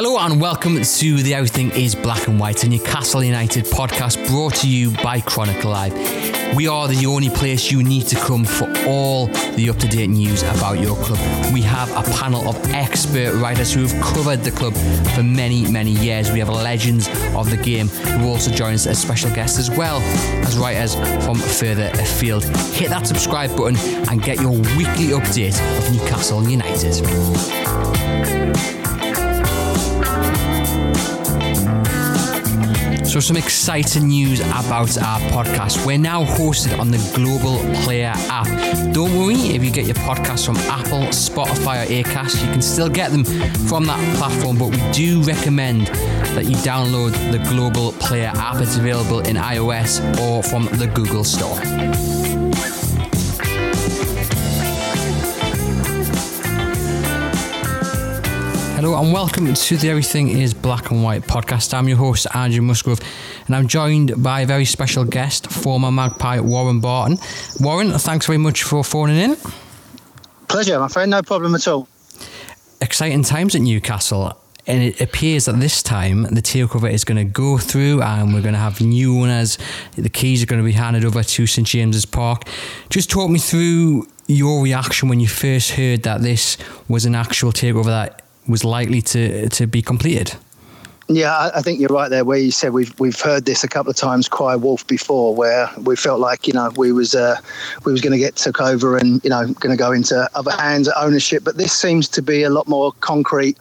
Hello and welcome to the Everything is Black and White, a Newcastle United podcast brought to you by Chronicle Live. We are the only place you need to come for all the up to date news about your club. We have a panel of expert writers who have covered the club for many, many years. We have legends of the game who also join us as special guests as well as writers from further afield. Hit that subscribe button and get your weekly update of Newcastle United. So, some exciting news about our podcast. We're now hosted on the Global Player app. Don't worry if you get your podcasts from Apple, Spotify, or Acast, you can still get them from that platform, but we do recommend that you download the Global Player app. It's available in iOS or from the Google Store. Hello and welcome to the Everything is Black and White podcast. I'm your host, Andrew Musgrove, and I'm joined by a very special guest, former Magpie Warren Barton. Warren, thanks very much for phoning in. Pleasure, my friend, no problem at all. Exciting times at Newcastle. And it appears that this time the takeover is going to go through and we're going to have new owners. The keys are going to be handed over to St James's Park. Just talk me through your reaction when you first heard that this was an actual takeover that was likely to to be completed. Yeah, I think you're right there. Where you said we've we've heard this a couple of times, cry wolf before, where we felt like you know we was uh, we was going to get took over and you know going to go into other hands ownership. But this seems to be a lot more concrete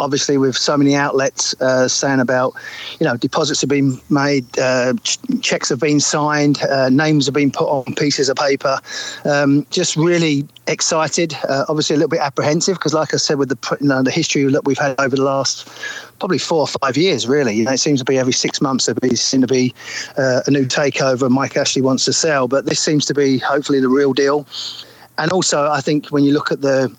obviously with so many outlets uh, saying about, you know, deposits have been made, uh, ch- checks have been signed, uh, names have been put on pieces of paper. Um, just really excited, uh, obviously a little bit apprehensive because, like I said, with the you know, the history that we've had over the last probably four or five years, really, you know, it seems to be every six months there seems to be uh, a new takeover. Mike Ashley wants to sell, but this seems to be hopefully the real deal. And also, I think when you look at the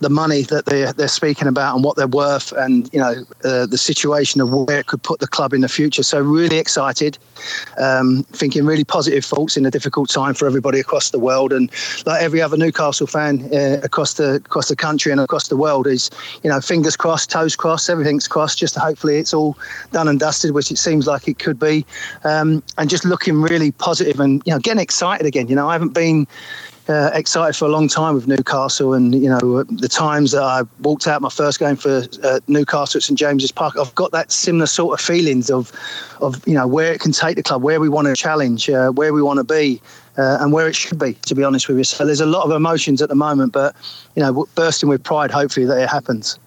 the money that they're, they're speaking about and what they're worth and you know uh, the situation of where it could put the club in the future. So really excited um, thinking really positive thoughts in a difficult time for everybody across the world. And like every other Newcastle fan uh, across the across the country and across the world is you know fingers crossed toes crossed everything's crossed. Just hopefully it's all done and dusted which it seems like it could be. Um, and just looking really positive and you know getting excited again. You know I haven't been uh, excited for a long time with Newcastle, and you know the times that I walked out my first game for uh, Newcastle at St James's Park, I've got that similar sort of feelings of, of you know where it can take the club, where we want to challenge, uh, where we want to be, uh, and where it should be. To be honest with you, so there's a lot of emotions at the moment, but you know bursting with pride. Hopefully that it happens.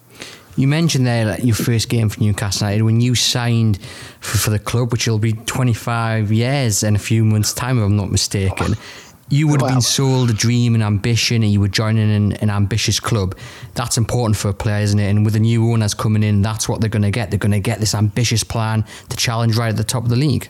You mentioned there like, your first game for Newcastle United when you signed for, for the club, which will be 25 years in a few months' time, if I'm not mistaken you would have been sold a dream and ambition and you were joining an, an, ambitious club. That's important for a player, isn't it? And with the new owners coming in, that's what they're going to get. They're going to get this ambitious plan to challenge right at the top of the league.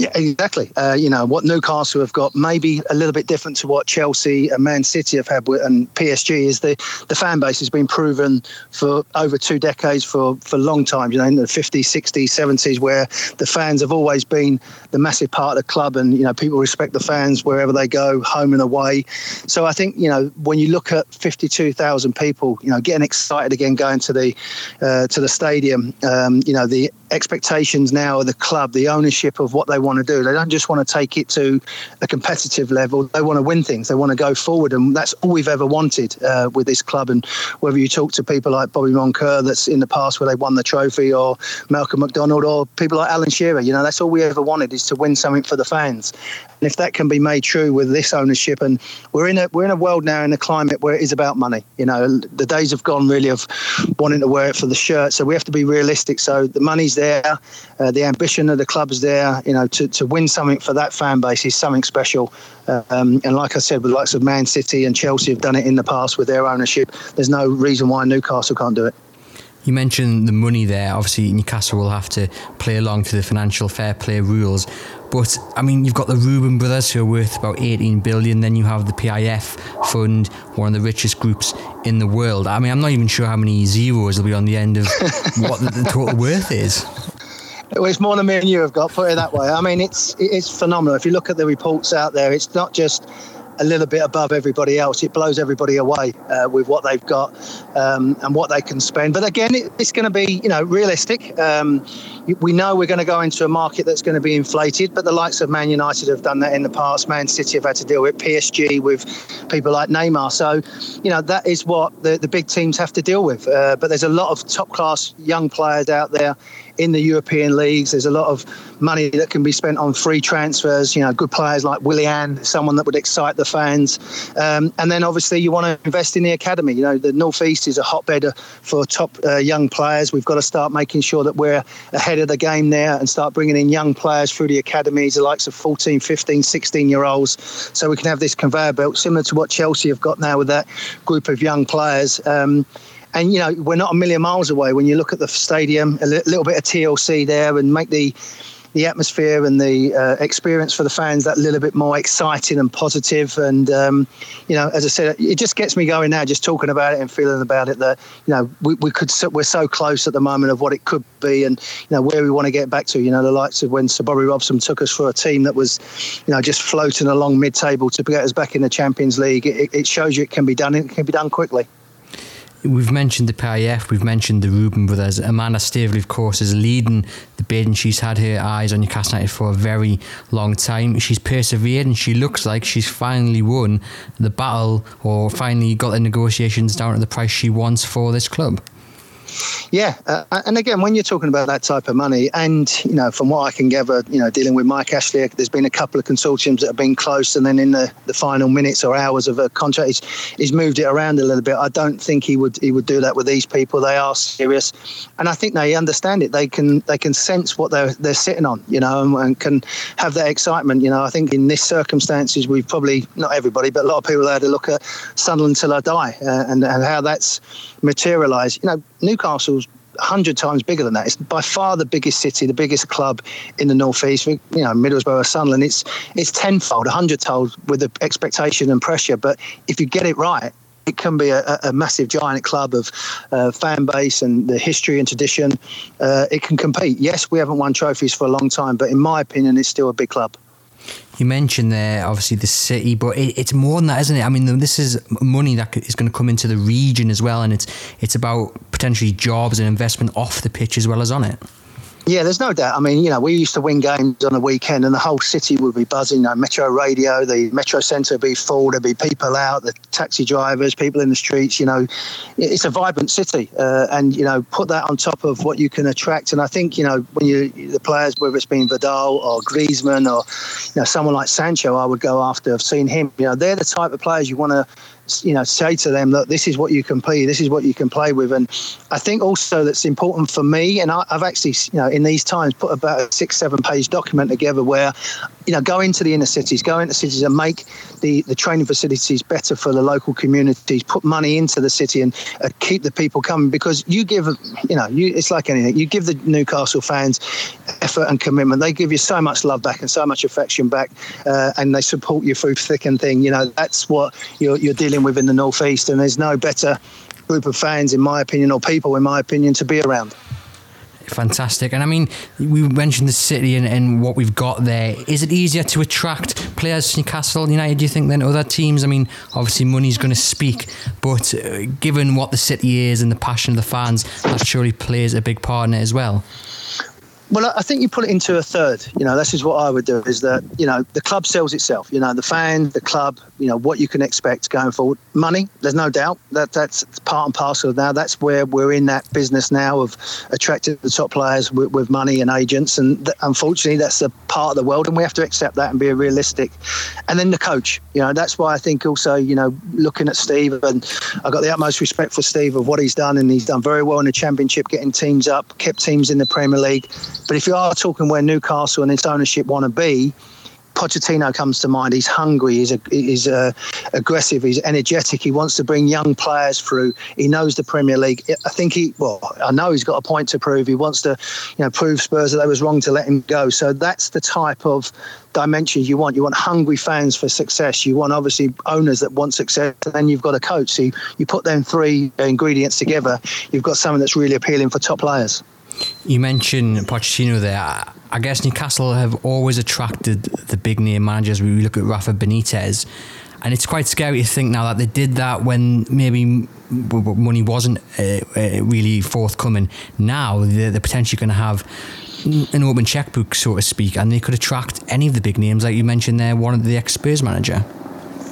Yeah, exactly. Uh, you know what Newcastle have got, maybe a little bit different to what Chelsea and Man City have had, with, and PSG is the the fan base has been proven for over two decades for for long time. You know, in the 50s, 60s, 70s, where the fans have always been the massive part of the club, and you know people respect the fans wherever they go, home and away. So I think you know when you look at 52,000 people, you know, getting excited again, going to the uh, to the stadium, um, you know, the expectations now of the club, the ownership of what they want to do. They don't just want to take it to a competitive level. They want to win things. They want to go forward, and that's all we've ever wanted uh, with this club. And whether you talk to people like Bobby Moncur, that's in the past where they won the trophy, or Malcolm McDonald, or people like Alan Shearer, you know, that's all we ever wanted is to win something for the fans. And if that can be made true with this ownership, and we're in a we're in a world now in a climate where it is about money. You know, the days have gone really of wanting to wear it for the shirt. So we have to be realistic. So the money's there, uh, the ambition of the club's there. You know, to, to win something for that fan base is something special. Um, and like I said, with likes of Man City and Chelsea have done it in the past with their ownership. There's no reason why Newcastle can't do it. You mentioned the money there. Obviously, Newcastle will have to play along to the financial fair play rules. But I mean, you've got the Reuben brothers who are worth about 18 billion. Then you have the PIF fund, one of the richest groups in the world. I mean, I'm not even sure how many zeros will be on the end of what the, the total worth is. Well, it's more than me and you have got. Put it that way. I mean, it's it's phenomenal. If you look at the reports out there, it's not just a little bit above everybody else. It blows everybody away uh, with what they've got um, and what they can spend. But again, it, it's going to be you know realistic. Um, we know we're going to go into a market that's going to be inflated, but the likes of Man United have done that in the past. Man City have had to deal with PSG with people like Neymar. So, you know, that is what the, the big teams have to deal with. Uh, but there's a lot of top class young players out there in the European leagues. There's a lot of money that can be spent on free transfers. You know, good players like Willian, someone that would excite the fans. Um, and then obviously you want to invest in the academy. You know, the Northeast is a hotbed for top uh, young players. We've got to start making sure that we're ahead of the game there and start bringing in young players through the academies, the likes of 14, 15, 16 year olds, so we can have this conveyor belt similar to what Chelsea have got now with that group of young players. Um, and you know we're not a million miles away. When you look at the stadium a li- little bit of TLC there and make the the atmosphere and the uh, experience for the fans that little bit more exciting and positive. And um, you know as I said it just gets me going now just talking about it and feeling about it that you know we, we could we're so close at the moment of what it could be and you know where we want to get back to. You know the likes of when Sir Bobby Robson took us for a team that was you know just floating along mid-table to get us back in the Champions League it, it shows you it can be done it can be done quickly We've mentioned the PIF, we've mentioned the Reuben brothers. Amanda Staveley, of course, is leading the bid and she's had her eyes on Newcastle United for a very long time. She's persevered and she looks like she's finally won the battle or finally got the negotiations down at the price she wants for this club. Yeah, uh, and again, when you're talking about that type of money, and you know, from what I can gather, you know, dealing with Mike Ashley, there's been a couple of consortiums that have been close, and then in the, the final minutes or hours of a contract, he's, he's moved it around a little bit. I don't think he would he would do that with these people. They are serious, and I think they understand it. They can they can sense what they're they're sitting on, you know, and, and can have that excitement. You know, I think in this circumstances, we've probably not everybody, but a lot of people had to look at Sunderland till I die, uh, and and how that's materialised. You know, Newcastle's hundred times bigger than that. It's by far the biggest city, the biggest club in the northeast. You know, Middlesbrough, Sunderland. It's it's tenfold, a hundredfold with the expectation and pressure. But if you get it right, it can be a, a massive giant club of uh, fan base and the history and tradition. Uh, it can compete. Yes, we haven't won trophies for a long time, but in my opinion, it's still a big club you mentioned there obviously the city, but it, it's more than that, isn't it? I mean, this is money that is going to come into the region as well, and it's it's about potentially jobs and investment off the pitch as well as on it. Yeah, there's no doubt. I mean, you know, we used to win games on a weekend and the whole city would be buzzing. You know, Metro Radio, the Metro Centre would be full. There'd be people out, the taxi drivers, people in the streets. You know, it's a vibrant city. Uh, and, you know, put that on top of what you can attract. And I think, you know, when you, the players, whether it's been Vidal or Griezmann or, you know, someone like Sancho, I would go after. I've seen him. You know, they're the type of players you want to you know say to them that this is what you can play this is what you can play with. And i think also that's important for me and I, have actually you know in these times put about a six seven page document together where you know go into the inner cities go into cities and make the the training facilities better for the local communities put money into the city and uh, keep the people coming because you give you know you it's like anything you give the newcastle fans effort and commitment they give you so much love back and so much affection back uh, and they support you through thick and thin you know that's what you're, you're dealing with in the northeast, and there's no better group of fans, in my opinion, or people, in my opinion, to be around. Fantastic. And I mean, we mentioned the city and, and what we've got there. Is it easier to attract players to Newcastle United, do you think, than other teams? I mean, obviously, money's going to speak, but uh, given what the city is and the passion of the fans, that surely plays a big part in it as well. Well, I think you put it into a third. You know, this is what I would do: is that you know the club sells itself. You know, the fan, the club. You know what you can expect going forward. Money, there's no doubt that that's part and parcel of now. That's where we're in that business now of attracting the top players with, with money and agents, and th- unfortunately, that's a part of the world, and we have to accept that and be realistic. And then the coach. You know, that's why I think also, you know, looking at Steve, and I've got the utmost respect for Steve of what he's done, and he's done very well in the Championship, getting teams up, kept teams in the Premier League but if you are talking where Newcastle and its ownership want to be, Pochettino comes to mind. He's hungry. He's a, he's a aggressive. He's energetic. He wants to bring young players through. He knows the Premier League. I think he. Well, I know he's got a point to prove. He wants to, you know, prove Spurs that they was wrong to let him go. So that's the type of dimensions you want. You want hungry fans for success. You want obviously owners that want success, and then you've got a coach. So you, you put them three ingredients together. You've got something that's really appealing for top players. You mentioned Pochettino there. I guess Newcastle have always attracted the big name managers. We look at Rafa Benitez. And it's quite scary to think now that they did that when maybe money wasn't uh, uh, really forthcoming. Now they're, potentially going to have an open checkbook, so to speak, and they could attract any of the big names, like you mentioned there, one of the ex Spurs manager.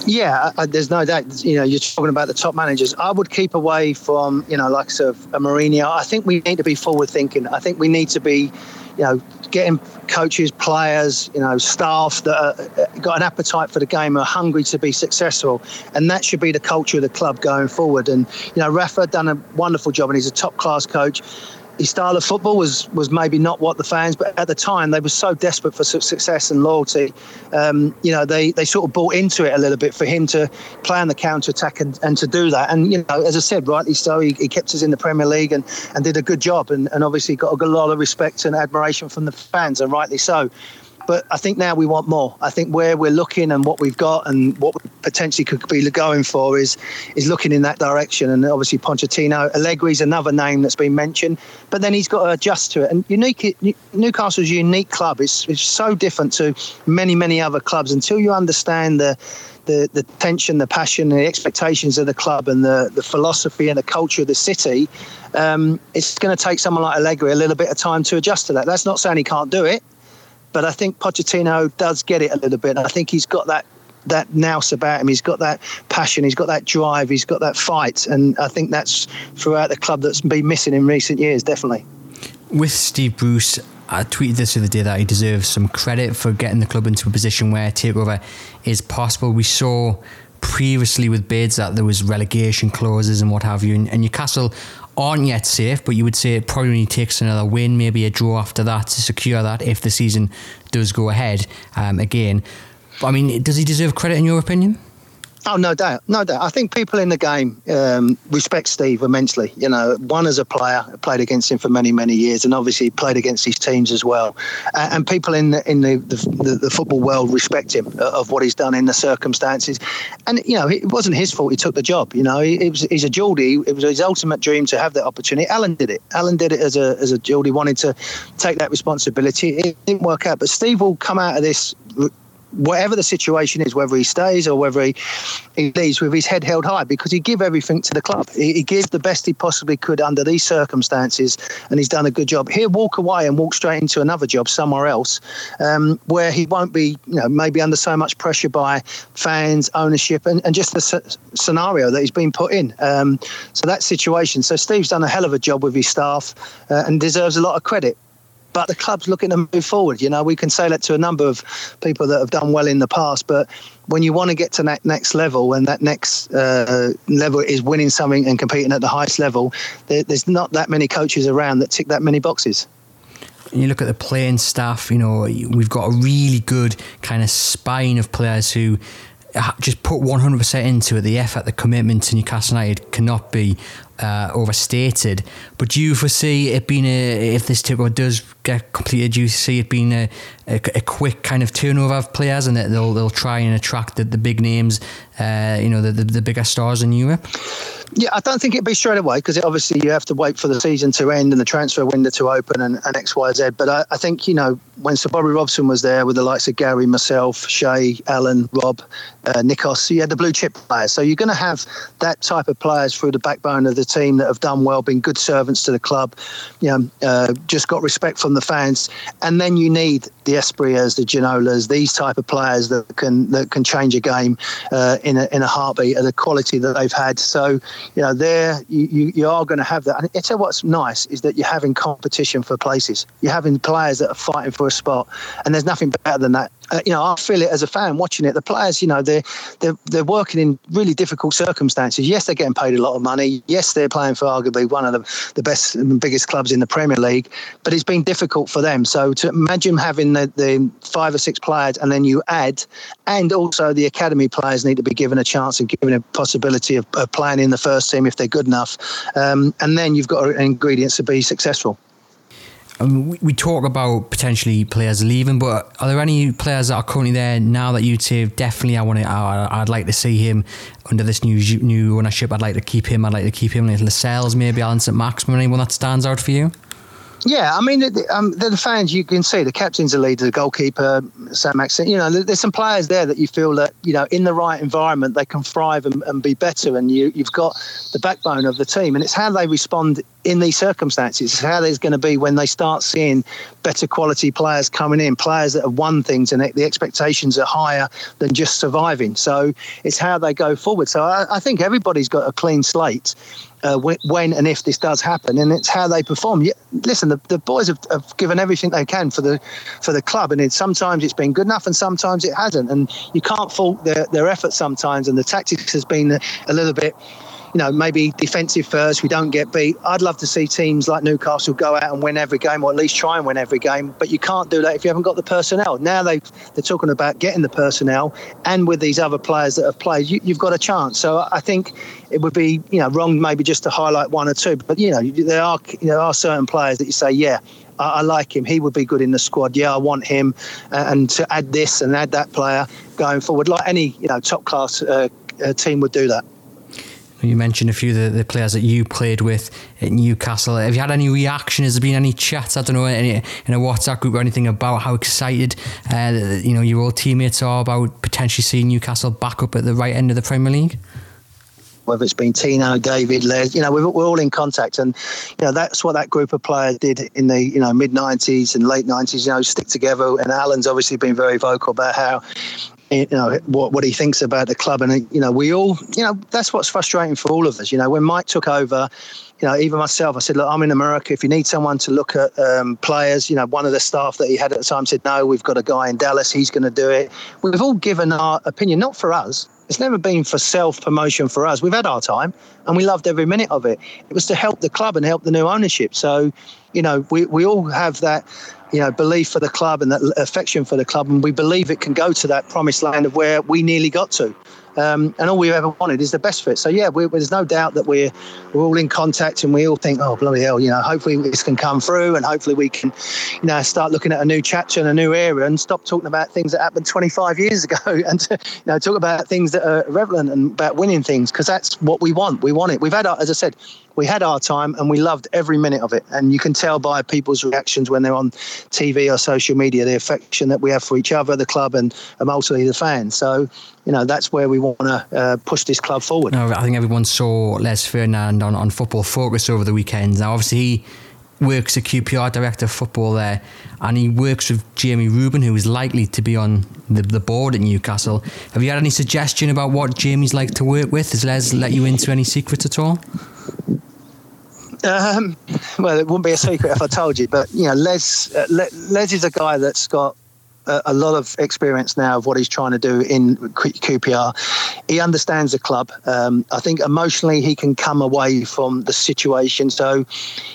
Yeah, I, there's no doubt. You know, you're talking about the top managers. I would keep away from, you know, like sort of a Mourinho. I think we need to be forward thinking. I think we need to be, you know, getting coaches, players, you know, staff that are, uh, got an appetite for the game, are hungry to be successful, and that should be the culture of the club going forward. And you know, Rafa done a wonderful job, and he's a top class coach his style of football was was maybe not what the fans, but at the time they were so desperate for success and loyalty. Um, you know, they they sort of bought into it a little bit for him to play on the counter attack and, and to do that. And you know, as I said, rightly so, he, he kept us in the Premier League and, and did a good job, and, and obviously got a lot of respect and admiration from the fans, and rightly so. But I think now we want more. I think where we're looking and what we've got and what we potentially could be going for is is looking in that direction. And obviously Pochettino, Allegri's another name that's been mentioned, but then he's got to adjust to it. And unique Newcastle's a unique club. It's so different to many many other clubs until you understand the the, the tension, the passion, the expectations of the club, and the, the philosophy and the culture of the city, um, it's going to take someone like Allegri a little bit of time to adjust to that. That's not saying he can't do it. But I think Pochettino does get it a little bit. I think he's got that that nous about him. He's got that passion. He's got that drive. He's got that fight, and I think that's throughout the club that's been missing in recent years. Definitely. With Steve Bruce, I tweeted this the other day that he deserves some credit for getting the club into a position where takeover is possible. We saw previously with bids that there was relegation clauses and what have you, and, and Newcastle aren't yet safe, but you would say it probably takes another win, maybe a draw after that to secure that if the season does go ahead um, again. I mean, does he deserve credit in your opinion? Oh, no doubt, no doubt. I think people in the game um, respect Steve immensely. You know, one as a player, played against him for many, many years, and obviously played against his teams as well. Uh, and people in the in the, the, the, football world respect him uh, of what he's done in the circumstances. And you know, it wasn't his fault. He took the job. You know, it was he's a Geordie. It was his ultimate dream to have that opportunity. Alan did it. Alan did it as a as a Geordie, wanted to take that responsibility. It didn't work out, but Steve will come out of this whatever the situation is, whether he stays or whether he, he leaves with his head held high, because he gave everything to the club. He, he gave the best he possibly could under these circumstances, and he's done a good job. He'll walk away and walk straight into another job somewhere else, um, where he won't be, you know, maybe under so much pressure by fans, ownership, and, and just the scenario that he's been put in. Um, so that situation. So Steve's done a hell of a job with his staff uh, and deserves a lot of credit but the club's looking to move forward. You know, we can say that to a number of people that have done well in the past, but when you want to get to that next level, and that next uh, level is winning something and competing at the highest level, there, there's not that many coaches around that tick that many boxes. And you look at the playing staff, you know, we've got a really good kind of spine of players who just put 100% into it. The effort, the commitment to Newcastle United cannot be uh, overstated. But do you foresee it being a, if this takeover does get completed, do you see it being a, a, a quick kind of turnover of players and that they'll, they'll try and attract the, the big names, uh, you know, the, the, the bigger stars in Europe? Yeah, I don't think it'd be straight away because obviously you have to wait for the season to end and the transfer window to open and, and X, Y, Z. But I, I, think, you know, when Sir Bobby Robson was there with the likes of Gary, myself, Shay, Alan, Rob, uh, Nikos, you had the blue chip players. So you're going to have that type of players through the backbone of the team that have done well, been good servants to the club, you know, uh, just got respect from the fans. And then you need the Asprillas, the Ginolas, these type of players that can that can change a game uh, in, a, in a heartbeat at the quality that they've had. So, you know, there you, you, are going to have that. And I tell what's nice is that you're having competition for places. You're having players that are fighting for a spot. And there's nothing better than that uh, you know, I feel it as a fan watching it. The players, you know, they're they're they're working in really difficult circumstances. Yes, they're getting paid a lot of money. Yes, they're playing for arguably one of the, the best and biggest clubs in the Premier League. But it's been difficult for them. So to imagine having the, the five or six players, and then you add, and also the academy players need to be given a chance and given a possibility of, of playing in the first team if they're good enough. Um, and then you've got ingredients to be successful. Mean, we, we talk about potentially players leaving, but are there any players that are currently there now that you'd say definitely I want to? I, would like to see him under this new new ownership. I'd like to keep him. I'd like to keep him. Like Lascelles, maybe Allan Saint-Maximin. Anyone that stands out for you? Yeah, I mean, um, the fans you can see the captain's a leader, the goalkeeper, Saint-Maximin. You know, there's some players there that you feel that you know, in the right environment, they can thrive and, and be better. And you, you've got the backbone of the team, and it's how they respond in these circumstances. It's how there's going to be when they start seeing better quality players coming in, players that have won things, and the expectations are higher than just surviving. So it's how they go forward. So I, I think everybody's got a clean slate uh, when and if this does happen, and it's how they perform. Listen, the, the boys have, have, given everything they can for the for the club, and it, sometimes it's been good enough, and sometimes it hasn't. And you can't fault their, their effort sometimes, and the tactics has been a little bit you know, maybe defensive first, we don't get beat. I'd love to see teams like Newcastle go out and win every game, or at least try and win every game. But you can't do that if you haven't got the personnel. Now they they're talking about getting the personnel, and with these other players that have played, you, have got a chance. So I think it would be you know wrong maybe just to highlight one or two, but you know there are there are certain players that you say, yeah, I, like him. He would be good in the squad. Yeah, I want him, and to add this and add that player going forward, like any you know top class uh, uh, team would do that. You mentioned a few of the, the, players that you played with at Newcastle. Have you had any reaction? Has there been any chats? I don't know, any, in a WhatsApp group or anything about how excited uh, you know your old teammates are about potentially seeing Newcastle back up at the right end of the Premier League? Whether it's been Tino, David, Les, you know, we're, we're all in contact, and you know that's what that group of players did in the you know mid '90s and late '90s. You know, stick together. And Alan's obviously been very vocal about how you know what what he thinks about the club, and you know we all you know that's what's frustrating for all of us. You know when Mike took over, you know even myself, I said, look, I'm in America. If you need someone to look at um, players, you know one of the staff that he had at the time said, no, we've got a guy in Dallas. He's going to do it. We've all given our opinion, not for us. It's never been for self promotion for us. We've had our time and we loved every minute of it. It was to help the club and help the new ownership. So, you know, we, we all have that you know, belief for the club and that affection for the club, and we believe it can go to that promised land of where we nearly got to. Um, and all we've ever wanted is the best for it. So yeah, there's no doubt that we're we're all in contact, and we all think, oh bloody hell, you know, hopefully this can come through, and hopefully we can, you know, start looking at a new chapter and a new era, and stop talking about things that happened 25 years ago, and you know, talk about things that are relevant and about winning things, because that's what we want. We want it. We've had, as I said, we had our time and we loved every minute of it. And you can tell by people's reactions when they're on TV or social media the affection that we have for each other, the club, and, and ultimately the fans. So, you know, that's where we want to uh, push this club forward. No, I think everyone saw Les Ferdinand on, on Football Focus over the weekend. Now, obviously, he works at QPR, director of football there, and he works with Jamie Reuben, who is likely to be on the, the board at Newcastle. Have you had any suggestion about what Jamie's like to work with? Has Les let you into any secrets at all? Um, well, it wouldn't be a secret if I told you, but you know, Les, uh, Les is a guy that's got a, lot of experience now of what he's trying to do in QPR. He understands the club. Um, I think emotionally he can come away from the situation. So,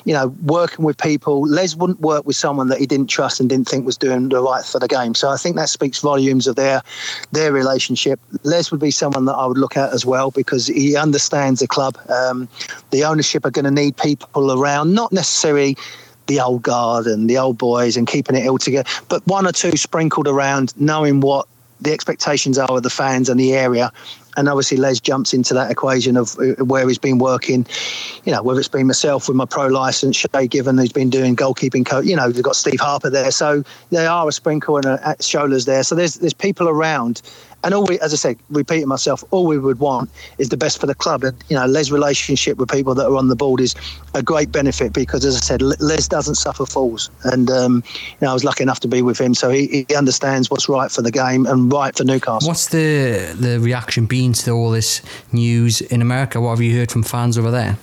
you know, working with people, Les wouldn't work with someone that he didn't trust and didn't think was doing the right for the game. So I think that speaks volumes of their their relationship. Les would be someone that I would look at as well because he understands the club. Um, the ownership are going to need people around, not necessarily the old guard and the old boys and keeping it all together, but one or two sprinkled around, knowing what the expectations are of the fans and the area. And obviously, Les jumps into that equation of uh, where he's been working. You know, whether it's been myself with my pro license, Shay Given, who's been doing goalkeeping coach. You know, they've got Steve Harper there, so they are a sprinkle and a Shola's there. So there's there's people around, and all we, as I said, repeating myself, all we would want is the best for the club. And you know, Les' relationship with people that are on the board is a great benefit because, as I said, Les doesn't suffer fools, and um, you know, I was lucky enough to be with him, so he, he understands what's right for the game and right for Newcastle. What's the the reaction been to all this news in America? What have you heard from fans over there?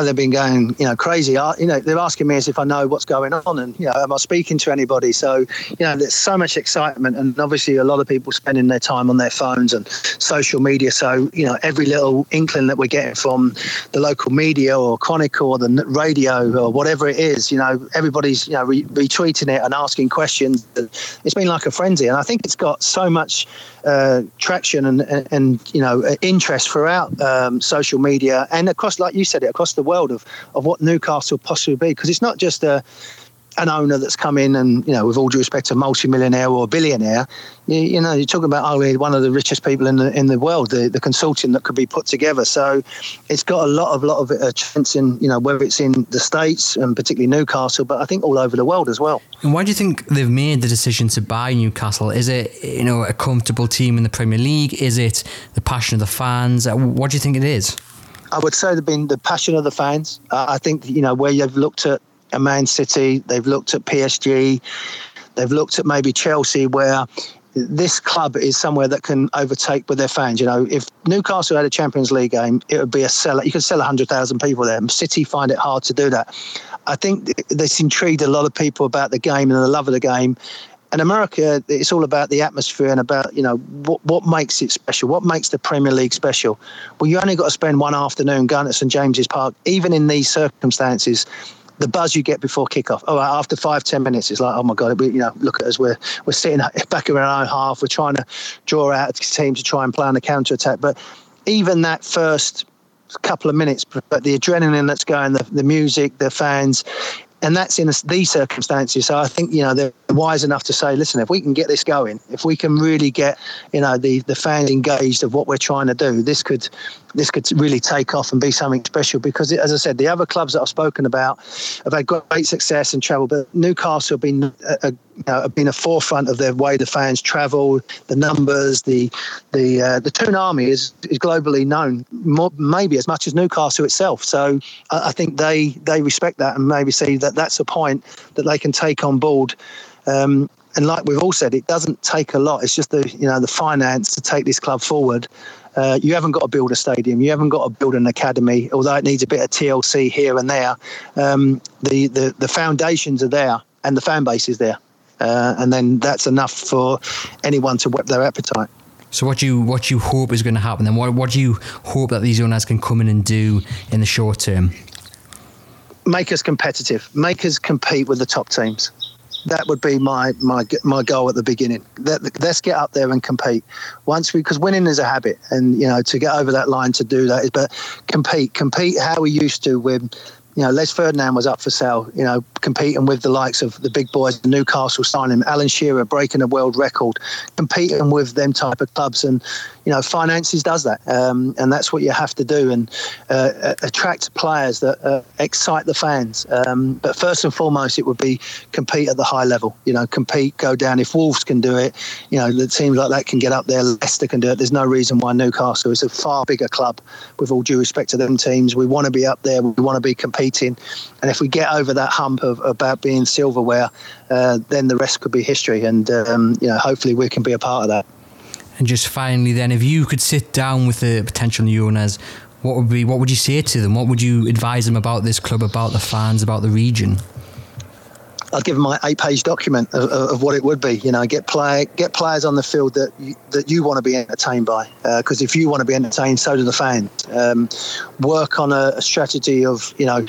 They've been going, you know, crazy. I, You know, they're asking me as if I know what's going on, and you know, am I speaking to anybody? So, you know, there's so much excitement, and obviously a lot of people spending their time on their phones and social media. So, you know, every little inkling that we're getting from the local media or Chronicle or the radio or whatever it is, you know, everybody's you know re- retweeting it and asking questions. It's been like a frenzy, and I think it's got so much uh, traction and, and, and you know interest throughout um, social media and across, like you said, it across the world of of what Newcastle possibly be. Because it's not just a an owner that's come in and, you know, with all due respect, a multi-millionaire or a billionaire, you, you know, you're talking about arguably one of the richest people in the in the world, the, the consortium that could be put together. So it's got a lot of lot of uh, chance in, you know, whether it's in the States and particularly Newcastle, but I think all over the world as well. And why do you think they've made the decision to buy Newcastle? Is it, you know, a comfortable team in the Premier League? Is it the passion of the fans? Uh, what do you think it is? I would say they've been the passion of the fans. Uh, I think, you know, where you've looked at a Man City, they've looked at PSG, they've looked at maybe Chelsea, where this club is somewhere that can overtake with their fans. You know, if Newcastle had a Champions League game, it would be a seller. You could sell 100,000 people there. City find it hard to do that. I think this intrigued a lot of people about the game and the love of the game. And America, it's all about the atmosphere and about you know what what makes it special, what makes the Premier League special. Well, you only got to spend one afternoon going to St James's Park, even in these circumstances the buzz you get before kickoff. Oh, after five ten minutes, it's like, oh my god, we, you know, look at us. We're we're sitting back in our own half. We're trying to draw out a team to try and plan a counter attack. But even that first couple of minutes, but the adrenaline that's going, the, the music, the fans, and that's in these circumstances. So I think you know they're wise enough to say, listen, if we can get this going, if we can really get you know the the fans engaged of what we're trying to do, this could this could really take off and be something special. Because as I said, the other clubs that I've spoken about have had great success and travel, but Newcastle have been a, a you know, have been a forefront of their way the fans travel, the numbers, the the uh, the Toon Army is is globally known, more, maybe as much as Newcastle itself. So I, I think they they respect that and maybe see that that's a point that they can take on board. Um, and like we've all said, it doesn't take a lot. It's just the you know the finance to take this club forward. Uh, you haven't got to build a stadium. You haven't got to build an academy, although it needs a bit of TLC here and there. Um, the, the the foundations are there, and the fan base is there, uh, and then that's enough for anyone to whet their appetite. So what you what you hope is going to happen? Then what what do you hope that these owners can come in and do in the short term? Make us competitive. Make us compete with the top teams that would be my my my goal at the beginning. Let, us get up there and compete. Once we, because winning is a habit, and you know to get over that line to do that is, but compete, compete how we used to with you know, Les Ferdinand was up for sale, you know, competing with the likes of the big boys, Newcastle signing, Alan Shearer breaking a world record, competing with them type of clubs. And, you know, finances does that. Um, and that's what you have to do and uh, attract players that uh, excite the fans. Um, but first and foremost, it would be compete at the high level, you know, compete, go down. If Wolves can do it, you know, the teams like that can get up there. Leicester can do it. There's no reason why Newcastle is a far bigger club with all due respect to them teams. We want to be up there. We want to be competing. And if we get over that hump of about being silverware, uh, then the rest could be history. And um, you know, hopefully, we can be a part of that. And just finally, then, if you could sit down with the potential new owners, what would be what would you say to them? What would you advise them about this club, about the fans, about the region? I'd give them my eight-page document of, of, what it would be. You know, get play, get players on the field that you, that you want to be entertained by. Because uh, if you want to be entertained, so do the fans. Um, work on a, a, strategy of you know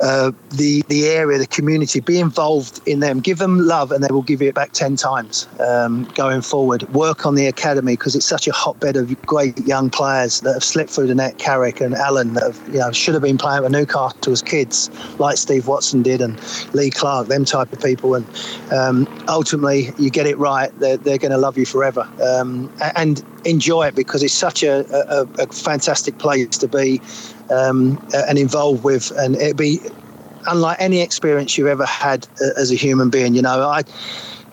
uh, the the area, the community. Be involved in them. Give them love, and they will give you it back ten times um, going forward. Work on the academy because it's such a hotbed of great young players that have slipped through the net. Carrick and Allen that have, you know should have been playing for Newcastle as kids, like Steve Watson did and Lee Clark. Them type of people, and um, ultimately you get it right, they're, they're going to love you forever um, and enjoy it because it's such a, a, a fantastic place to be um, and involved with, and it'd be unlike any experience you've ever had uh, as a human being. You know, I,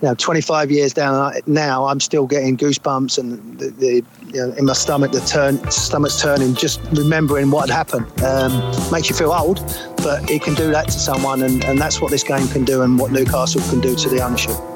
you know, 25 years down now, I'm still getting goosebumps and the, the you know, in my stomach, the turn, stomach's turning, just remembering what had happened. Um, makes you feel old, but it can do that to someone, and, and that's what this game can do, and what Newcastle can do to the ownership.